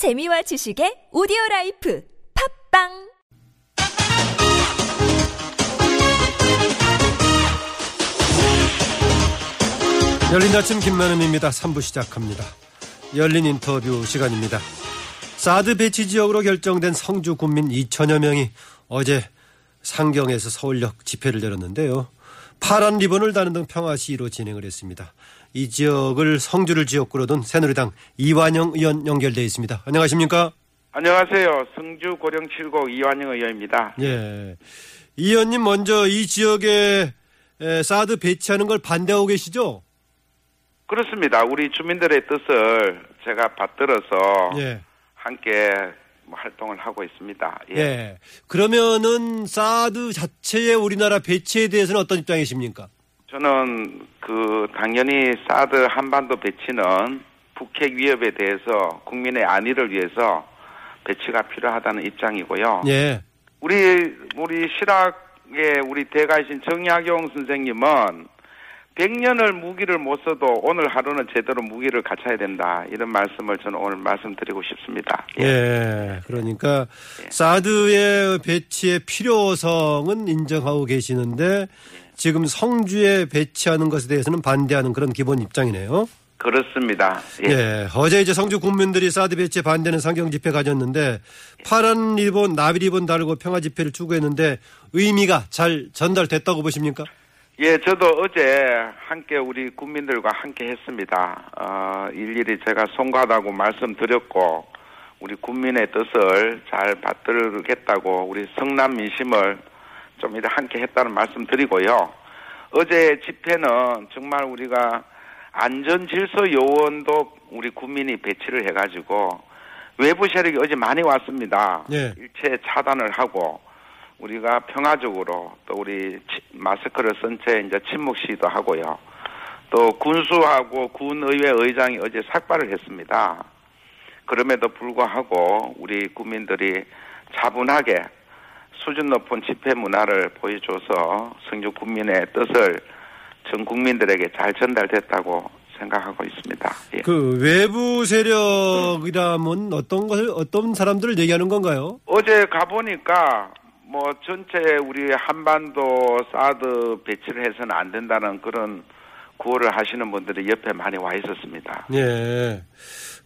재미와 지식의 오디오 life 팟빵 열린 아침 김만흠입니다. 3부 시작합니다. 열린 인터뷰 시간입니다. 사드 배치 지역으로 결정된 성주 군민 2천여 명이 어제 상경해서 서울역 집회를 열었는데요. 파란 리본을 다는 등 평화 시위로 진행을 했습니다. 이 지역을 성주를 지역구로 둔 새누리당 이완영 의원 연결돼 있습니다. 안녕하십니까? 안녕하세요. 성주 고령 7고 이완영 의원입니다. 예. 이 의원님 먼저 이 지역에 에, 사드 배치하는 걸 반대하고 계시죠? 그렇습니다. 우리 주민들의 뜻을 제가 받들어서 예. 함께 뭐 활동을 하고 있습니다. 예. 예. 그러면은 사드 자체의 우리나라 배치에 대해서는 어떤 입장이십니까? 저는 그 당연히 사드 한반도 배치는 북핵 위협에 대해서 국민의 안위를 위해서 배치가 필요하다는 입장이고요. 예. 우리 우리 실학의 우리 대가이신 정약용 선생님은 100년을 무기를 못 써도 오늘 하루는 제대로 무기를 갖춰야 된다. 이런 말씀을 저는 오늘 말씀드리고 싶습니다. 예. 그러니까 사드의 배치의 필요성은 인정하고 계시는데 지금 성주에 배치하는 것에 대해서는 반대하는 그런 기본 입장이네요. 그렇습니다. 예. 예. 어제 이제 성주 국민들이 사드 배치에 반대하는 상경 집회 가졌는데 파란 리본, 나비 리본 달고 평화 집회를 추구했는데 의미가 잘 전달됐다고 보십니까? 예, 저도 어제 함께 우리 국민들과 함께 했습니다. 어, 일일이 제가 송가하다고 말씀드렸고, 우리 국민의 뜻을 잘 받들겠다고 우리 성남 민심을 좀 이렇게 함께 했다는 말씀 드리고요. 어제 집회는 정말 우리가 안전 질서 요원도 우리 국민이 배치를 해가지고 외부 세력이 어제 많이 왔습니다. 예. 일체 차단을 하고 우리가 평화적으로 또 우리 치- 마스크를 쓴 채 이제 침묵 시위도 하고요. 또 군수하고 군의회 의장이 어제 삭발을 했습니다. 그럼에도 불구하고 우리 국민들이 차분하게 수준 높은 집회 문화를 보여줘서 성주 국민의 뜻을 전 국민들에게 잘 전달됐다고 생각하고 있습니다. 예. 그 외부 세력이라면 어떤 것을 어떤 사람들을 얘기하는 건가요? 어제 가 보니까 뭐 전체 우리 한반도 사드 배치를 해서는 안 된다는 그런 구호를 하시는 분들이 옆에 많이 와 있었습니다. 예.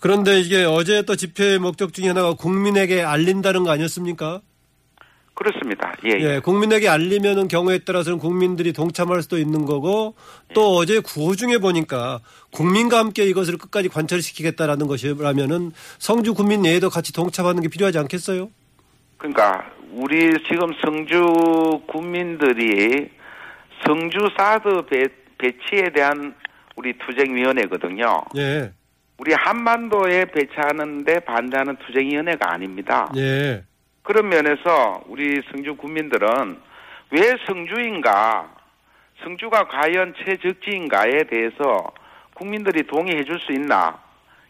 그런데 이게 어제 또 집회의 목적 중에 하나가 국민에게 알린다는 거 아니었습니까? 그렇습니다. 예, 예. 예, 국민에게 알리면은 경우에 따라서는 국민들이 동참할 수도 있는 거고 또 어제 구호 중에 보니까 국민과 함께 이것을 끝까지 관철시키겠다라는 것이라면은 성주 국민 내에도 같이 동참하는 게 필요하지 않겠어요? 그러니까 우리 지금 성주 국민들이 성주 사드 배, 배치에 대한 우리 투쟁위원회거든요. 예, 우리 한반도에 배치하는데 반대하는 투쟁위원회가 아닙니다. 예, 그런 면에서 우리 성주 국민들은 왜 성주인가, 성주가 과연 최적지인가에 대해서 국민들이 동의해 줄 수 있나,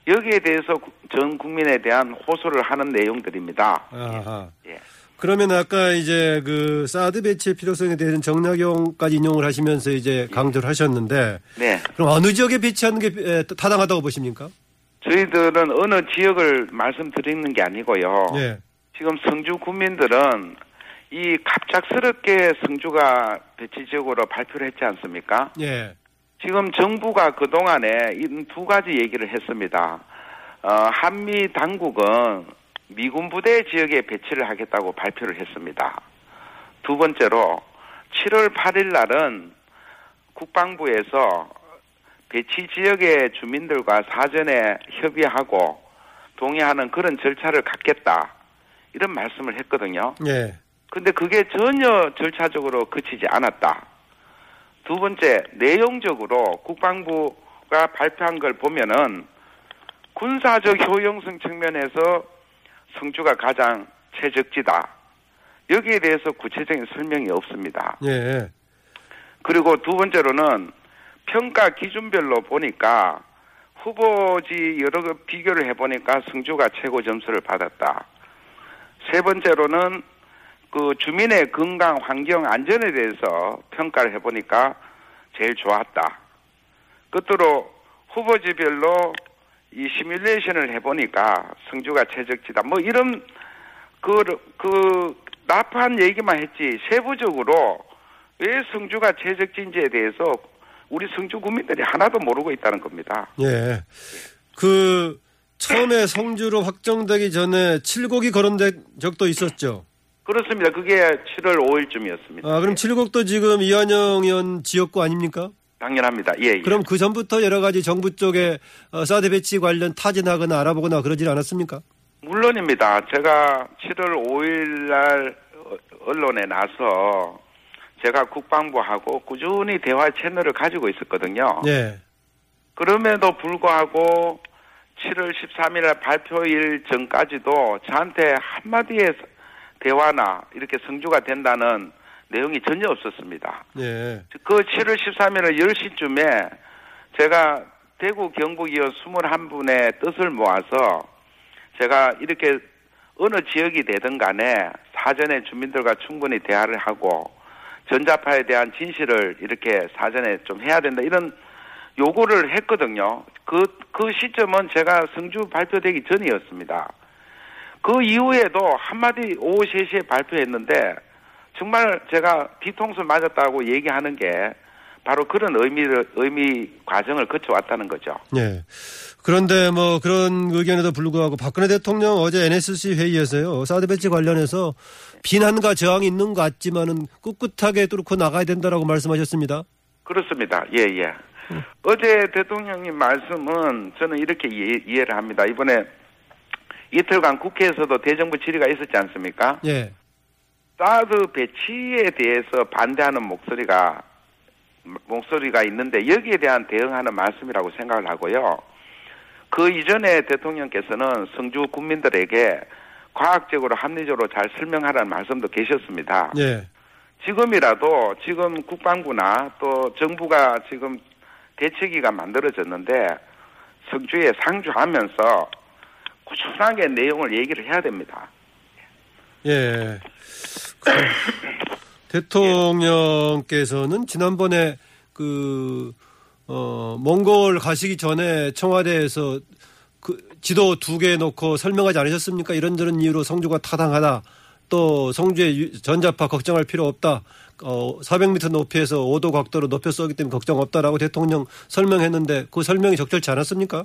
여기에 대해서 구- 전 국민에 대한 호소를 하는 내용들입니다. 아하. 예. 그러면 아까 이제 그 사드 배치의 필요성에 대해서는 정약용까지 인용을 하시면서 이제 강조를 하셨는데 네. 그럼 어느 지역에 배치하는 게 에, 타당하다고 보십니까? 저희들은 어느 지역을 말씀드리는 게 아니고요. 예, 지금 성주 국민들은 이 갑작스럽게 성주가 배치 지역으로 발표를 했지 않습니까? 예, 지금 정부가 그동안에 이 두 가지 얘기를 했습니다. 어, 한미 당국은 미군 부대 지역에 배치를 하겠다고 발표를 했습니다. 두 번째로 7월 8일 날은 국방부에서 배치 지역의 주민들과 사전에 협의하고 동의하는 그런 절차를 갖겠다. 이런 말씀을 했거든요. 예, 근데 그게 전혀 절차적으로 그치지 않았다. 두 번째, 내용적으로 국방부가 발표한 걸 보면은 군사적 효용성 측면에서 성주가 가장 최적지다. 여기에 대해서 구체적인 설명이 없습니다. 예, 그리고 두 번째로는 평가 기준별로 보니까 후보지 여러 个 비교를 해보니까 성주가 최고 점수를 받았다. 세 번째로는 그 주민의 건강, 환경, 안전에 대해서 평가를 해보니까 제일 좋았다. 끝으로 후보지별로 이 시뮬레이션을 해보니까 성주가 최적지다. 뭐 이런 그, 그, 나판 얘기만 했지 세부적으로 왜 성주가 최적지인지에 대해서 우리 성주 국민들이 하나도 모르고 있다는 겁니다. 예. 그 처음에 성주로 확정되기 전에 칠곡이 거론된 적도 있었죠. 그렇습니다. 그게 7월 5일쯤이었습니다. 아, 그럼 칠곡도 지금 이한영 의원 지역구 아닙니까? 당연합니다. 예, 예. 그럼 그 전부터 여러 가지 정부 쪽에 어, 사드 배치 관련 타진하거나 알아보거나 그러질 않았습니까? 물론입니다. 제가 7월 5일 날 어, 언론에 나서 제가 국방부하고 꾸준히 대화 채널을 가지고 있었거든요. 네. 그럼에도 불구하고 7월 13일 날 발표일 전까지도 저한테 한마디의 대화나 이렇게 성주가 된다는 내용이 전혀 없었습니다. 네. 그 7월 13일 10시쯤에 제가 대구 경북위원 21분의 뜻을 모아서 제가 이렇게 어느 지역이 되든 간에 사전에 주민들과 충분히 대화를 하고 전자파에 대한 진실을 이렇게 사전에 좀 해야 된다 이런 요구를 했거든요. 그, 그 시점은 제가 성주 발표되기 전이었습니다. 그 이후에도 한마디 오후 3시에 발표했는데 정말 제가 뒤통수 맞았다고 얘기하는 게 바로 그런 의미를, 의미 과정을 거쳐왔다는 거죠. 네. 그런데 뭐 그런 의견에도 불구하고 박근혜 대통령 어제 NSC 회의에서요. 사드 배치 관련해서 비난과 저항이 있는 것 같지만은 꿋꿋하게 뚫고 나가야 된다라고 말씀하셨습니다. 그렇습니다. 예, 예. 어제 대통령님 말씀은 저는 이렇게 이해, 이해 를 합니다. 이번에 이틀간 국회에서도 대정부 질의가 있었지 않습니까? 예. 사드 배치에 대해서 반대하는 목소리가 목소리가 있는데 여기에 대한 대응하는 말씀이라고 생각을 하고요. 그 이전에 대통령께서는 성주 국민들에게 과학적으로 합리적으로 잘 설명하라는 말씀도 계셨습니다. 예. 지금이라도 지금 국방부나 또 정부가 지금 대책위가 만들어졌는데 성주에 상주하면서 꾸준하게 내용을 얘기를 해야 됩니다. 예. 그 대통령께서는 지난번에 그, 어, 몽골 가시기 전에 청와대에서 그 지도 두 개 놓고 설명하지 않으셨습니까? 이런저런 이유로 성주가 타당하다. 또 성주의 전자파 걱정할 필요 없다. 어, 400m 높이에서 5도 각도로 높여 쏘기 때문에 걱정 없다라고 대통령 설명했는데 그 설명이 적절치 않았습니까?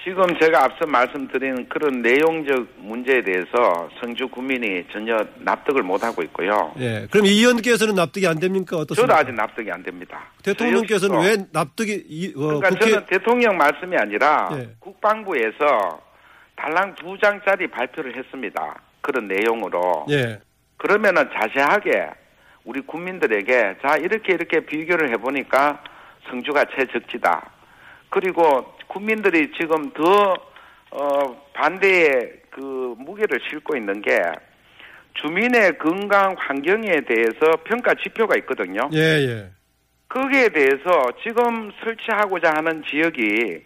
지금 제가 앞서 말씀드린 그런 내용적 문제에 대해서 성주 국민이 전혀 납득을 못하고 있고요. 예. 그럼 이 의원께서는 납득이 안 됩니까? 저도 어떻습니까? 아직 납득이 안 됩니다. 대통령께서는 왜 납득이 이, 어, 그러니까 국회 저는 대통령 말씀이 아니라 예. 국방부에서 달랑 두 장짜리 발표를 했습니다. 그런 내용으로. 예. 그러면은 자세하게 우리 국민들에게 자 이렇게 이렇게 비교를 해보니까 성주가 최적지다. 그리고 국민들이 지금 더 어, 반대의 그 무게를 싣고 있는 게 주민의 건강 환경에 대해서 평가 지표가 있거든요. 예, 예. 거기에 대해서 지금 설치하고자 하는 지역이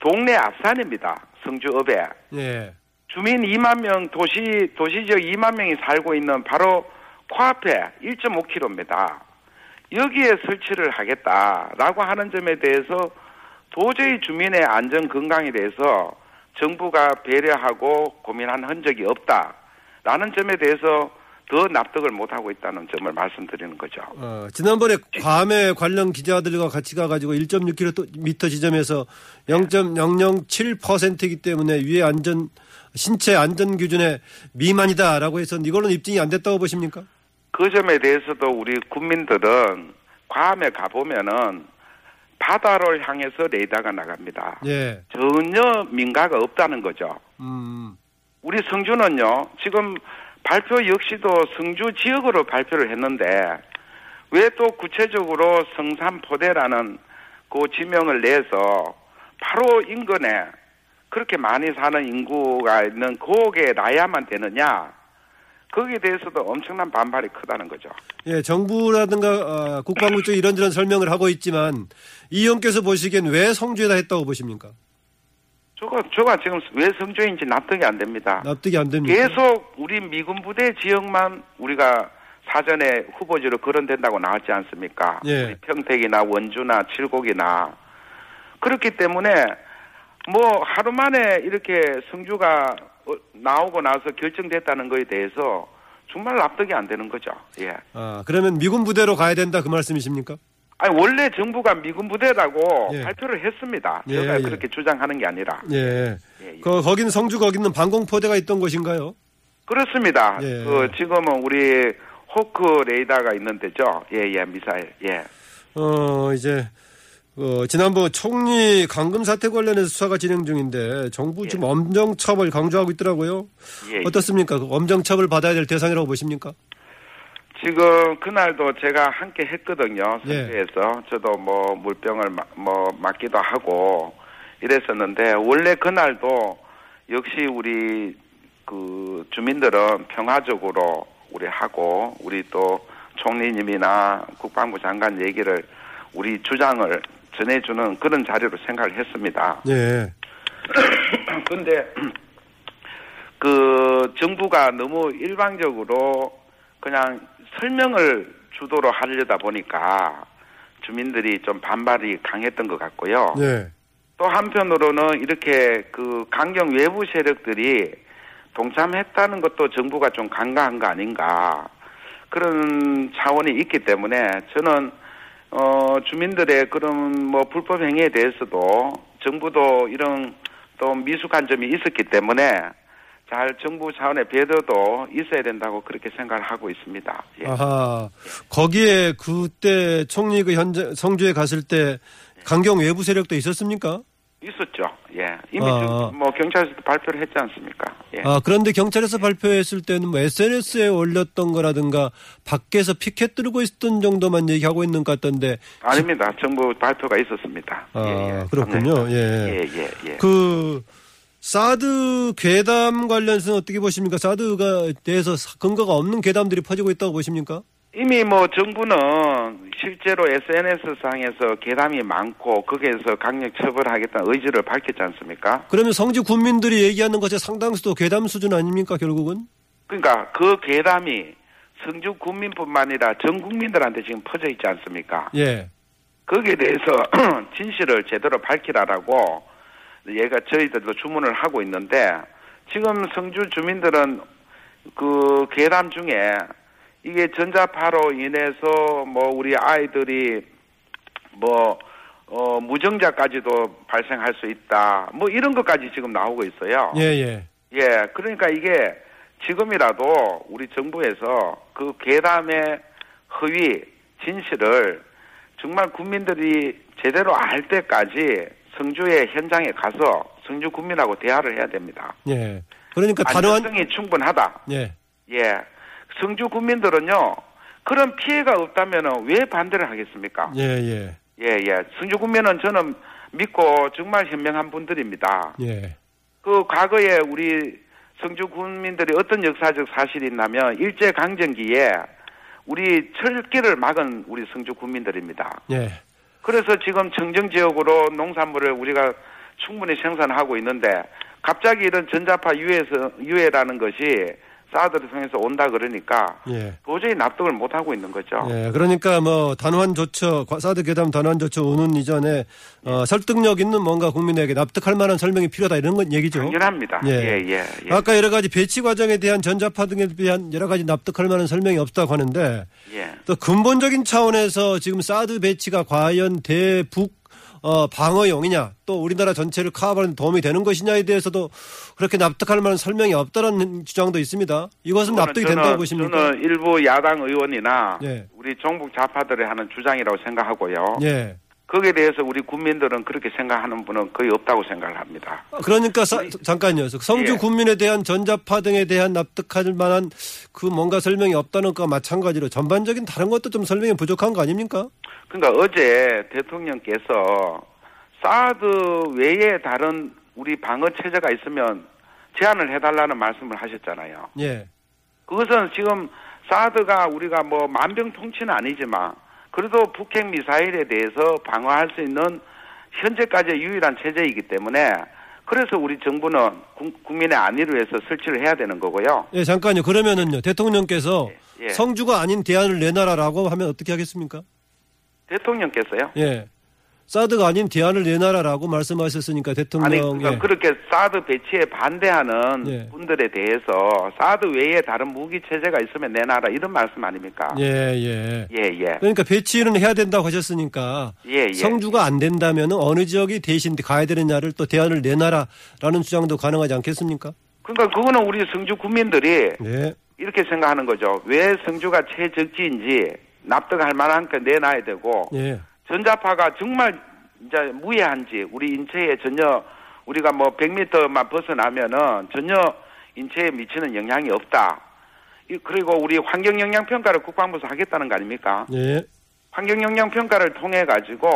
동네 앞산입니다. 성주읍에. 예. 주민 2만 명 도시 도시 지역 2만 명이 살고 있는 바로 코앞에 1.5km입니다. 여기에 설치를 하겠다라고 하는 점에 대해서 도저히 주민의 안전 건강에 대해서 정부가 배려하고 고민한 흔적이 없다라는 점에 대해서 더 납득을 못하고 있다는 점을 말씀드리는 거죠. 어, 지난번에 괌에 관련 기자들과 같이 가가지고 1.6km 지점에서 0.007%이기 때문에 위에 안전 신체 안전 기준에 미만이다라고 해서 이걸로는 입증이 안 됐다고 보십니까? 그 점에 대해서도 우리 국민들은 괌에 가보면은 바다를 향해서 레이더가 나갑니다. 예. 전혀 민가가 없다는 거죠. 음. 우리 성주는요, 지금 발표 역시도 성주 지역으로 발표를 했는데, 왜 또 구체적으로 성산포대라는 그 지명을 내서 바로 인근에 그렇게 많이 사는 인구가 있는 거기에 놔야만 되느냐, 거기에 대해서도 엄청난 반발이 크다는 거죠. 예, 정부라든가 어, 국방부 쪽 이런저런 설명을 하고 있지만 이 의원께서 보시기엔 왜 성주에다 했다고 보십니까? 저거, 저가 지금 왜 성주인지 납득이 안 됩니다. 납득이 안 됩니까? 계속 우리 미군 부대 지역만 우리가 사전에 후보지로 거론된다고 나왔지 않습니까? 예. 평택이나 원주나 칠곡이나 그렇기 때문에 뭐 하루 만에 이렇게 성주가 어, 나오고 나서 결정됐다는 거에 대해서 정말 납득이 안 되는 거죠. 예. 아, 그러면 미군 부대로 가야 된다 그 말씀이십니까? 아니 원래 정부가 미군 부대라고 예. 발표를 했습니다. 예, 제가 예. 그렇게 주장하는 게 아니라. 예. 예, 예. 그 거긴 성주 거기는 방공포대가 있던 곳인가요? 그렇습니다. 예. 그 지금은 우리 호크 레이더가 있는 데죠. 예, 예, 미사일. 예. 어, 이제 어, 지난번 총리 강금 사태 관련해서 수사가 진행 중인데 정부 예. 지금 엄정 처벌 강조하고 있더라고요. 예, 어떻습니까? 그 엄정 처벌 받아야 될 대상이라고 보십니까? 지금 그날도 제가 함께 했거든요. 예. 선교에서 저도 뭐 물병을 마- 뭐 맞기도 하고 이랬었는데 원래 그날도 역시 우리 그 주민들은 평화적으로 우리 하고 우리 또 총리님이나 국방부 장관 얘기를 우리 주장을 전해주는 그런 자리로 생각을 했습니다. 예. 근데 그 정부가 너무 일방적으로 그냥 설명을 주도로 하려다 보니까 주민들이 좀 반발이 강했던 것 같고요. 예. 또 한편으로는 이렇게 그 강경 외부 세력들이 동참했다는 것도 정부가 좀 간과한 거 아닌가 그런 차원이 있기 때문에 저는 어 주민들의 그런 뭐 불법 행위에 대해서도 정부도 이런 또 미숙한 점이 있었기 때문에 잘 정부 차원의 배려도 있어야 된다고 그렇게 생각을 하고 있습니다. 예. 아하. 거기에 그때 총리 그 현재 성주에 갔을 때 강경 외부 세력도 있었습니까? 있었죠. 예. 이미 아. 좀뭐 경찰에서도 발표를 했지 않습니까? 예. 아, 그런데 경찰에서 발표했을 때는 뭐 SNS에 올렸던 거라든가 밖에서 피켓 들고 있었던 정도만 얘기하고 있는 것 같던데. 아닙니다. 정부 발표가 있었습니다. 아, 예, 예. 그렇군요. 예. 예, 예, 예. 그 사드 괴담 관련해서는 어떻게 보십니까? 사드가 대해서 근거가 없는 괴담들이 퍼지고 있다고 보십니까? 이미 뭐 정부는 실제로 SNS 상에서 괴담이 많고 거기에서 강력 처벌하겠다는 의지를 밝혔지 않습니까? 그러면 성주 군민들이 얘기하는 것의 상당수도 괴담 수준 아닙니까, 결국은? 그러니까 그 괴담이 성주 국민뿐만 아니라 전 국민들한테 지금 퍼져 있지 않습니까? 예. 거기에 대해서 진실을 제대로 밝히라라고 얘가 저희들도 주문을 하고 있는데 지금 성주 주민들은 그 괴담 중에 이게 전자파로 인해서 뭐 우리 아이들이 뭐 어, 무정자까지도 발생할 수 있다. 뭐 이런 것까지 지금 나오고 있어요. 예, 예. 예, 그러니까 이게 지금이라도 우리 정부에서 그 괴담의 허위 진실을 정말 국민들이 제대로 알 때까지 성주의 현장에 가서 성주 국민하고 대화를 해야 됩니다. 예. 그러니까 단호한, 안전성이 충분하다. 예. 예, 성주 국민들은요 그런 피해가 없다면 왜 반대를 하겠습니까? 예, 예. 예, 예. 성주 국민은 저는 믿고 정말 현명한 분들입니다. 예. 그 과거에 우리 성주 군민들이 어떤 역사적 사실이 있냐면 일제 강점기에 우리 철길을 막은 우리 성주 군민들입니다. 예. 그래서 지금 청정 지역으로 농산물을 우리가 충분히 생산하고 있는데 갑자기 이런 전자파 유해서 유해라는 것이 사드를 통해서 온다 그러니까 예. 도저히 납득을 못 하고 있는 거죠. 예, 그러니까 뭐 단호한 조처, 과- 사드 괴담 단호한 조처 오는 이전에 어, 설득력 있는 뭔가 국민에게 납득할 만한 설명이 필요하다 이런 건 얘기죠. 당연합니다. 예. 예, 예, 예. 아까 여러 가지 배치 과정에 대한 전자파 등에 대한 여러 가지 납득할 만한 설명이 없다고 하는데 예. 또 근본적인 차원에서 지금 사드 배치가 과연 대북 어, 방어용이냐 또 우리나라 전체를 데 도움이 되는 것이냐에 대해서도 그렇게 납득할 만한 설명이 없다는 주장도 있습니다. 이것은 납득이 저는- 된다고 보십니까? 저는 일부 야당 의원이나 예. 우리 정북 좌파들이 하는 주장이라고 생각하고요. 예. 거기에 대해서 우리 국민들은 그렇게 생각하는 분은 거의 없다고 생각을 합니다. 그러니까 사- 잠깐요. 성주 예. 군민에 대한 전자파 등에 대한 납득할 만한 그 뭔가 설명이 없다는 것과 마찬가지로 전반적인 다른 것도 좀 설명이 부족한 거 아닙니까? 그러니까 어제 대통령께서 사드 외에 다른 우리 방어 체제가 있으면 제안을 해달라는 말씀을 하셨잖아요. 예. 그것은 지금 사드가 우리가 뭐 만병통치는 아니지만 그래도 북핵 미사일에 대해서 방어할 수 있는 현재까지의 유일한 체제이기 때문에 그래서 우리 정부는 국- 국민의 안위를 위해서 설치를 해야 되는 거고요. 예, 잠깐요. 그러면은요. 대통령께서 예, 예. 성주가 아닌 대안을 내놔라라고 하면 어떻게 하겠습니까? 대통령께서요. 예. 사드가 아닌 대안을 내놔라라고 말씀하셨으니까 아니 대통령 그러니까 예. 그렇게 사드 배치에 반대하는 예. 분들에 대해서 사드 외에 다른 무기 체제가 있으면 내놔라 이런 말씀 아닙니까? 예, 예. 예, 예. 그러니까 배치는 해야 된다고 하셨으니까 예, 예. 성주가 안 된다면 어느 지역이 대신 가야 되느냐를 또 대안을 내놔라라는 주장도 가능하지 않겠습니까? 그러니까 그거는 우리 성주 국민들이 예. 이렇게 생각하는 거죠. 왜 성주가 최적지인지 납득할 만한게 내놔야 되고 예. 전자파가 정말 이제 무해한지 우리 인체에 전혀 우리가 뭐 100m만 벗어나면은 전혀 인체에 미치는 영향이 없다. 이- 그리고 우리 환경 영향 평가를 국방부에서 하겠다는 거 아닙니까? 예. 환경 영향 평가를 통해 가지고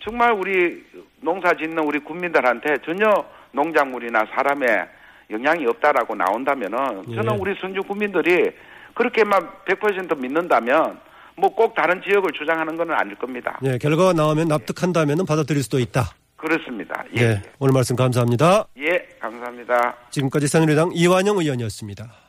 정말 우리 농사 짓는 우리 국민들한테 전혀 농작물이나 사람에 영향이 없다라고 나온다면은 저는 예. 우리 선주 국민들이 그렇게만 100% 믿는다면 뭐 꼭 다른 지역을 주장하는 건 아닐 겁니다. 예. 결과가 나오면 납득한다면 받아들일 수도 있다. 그렇습니다. 예. 예. 오늘 말씀 감사합니다. 예, 감사합니다. 지금까지 새누리당 이완영 의원이었습니다.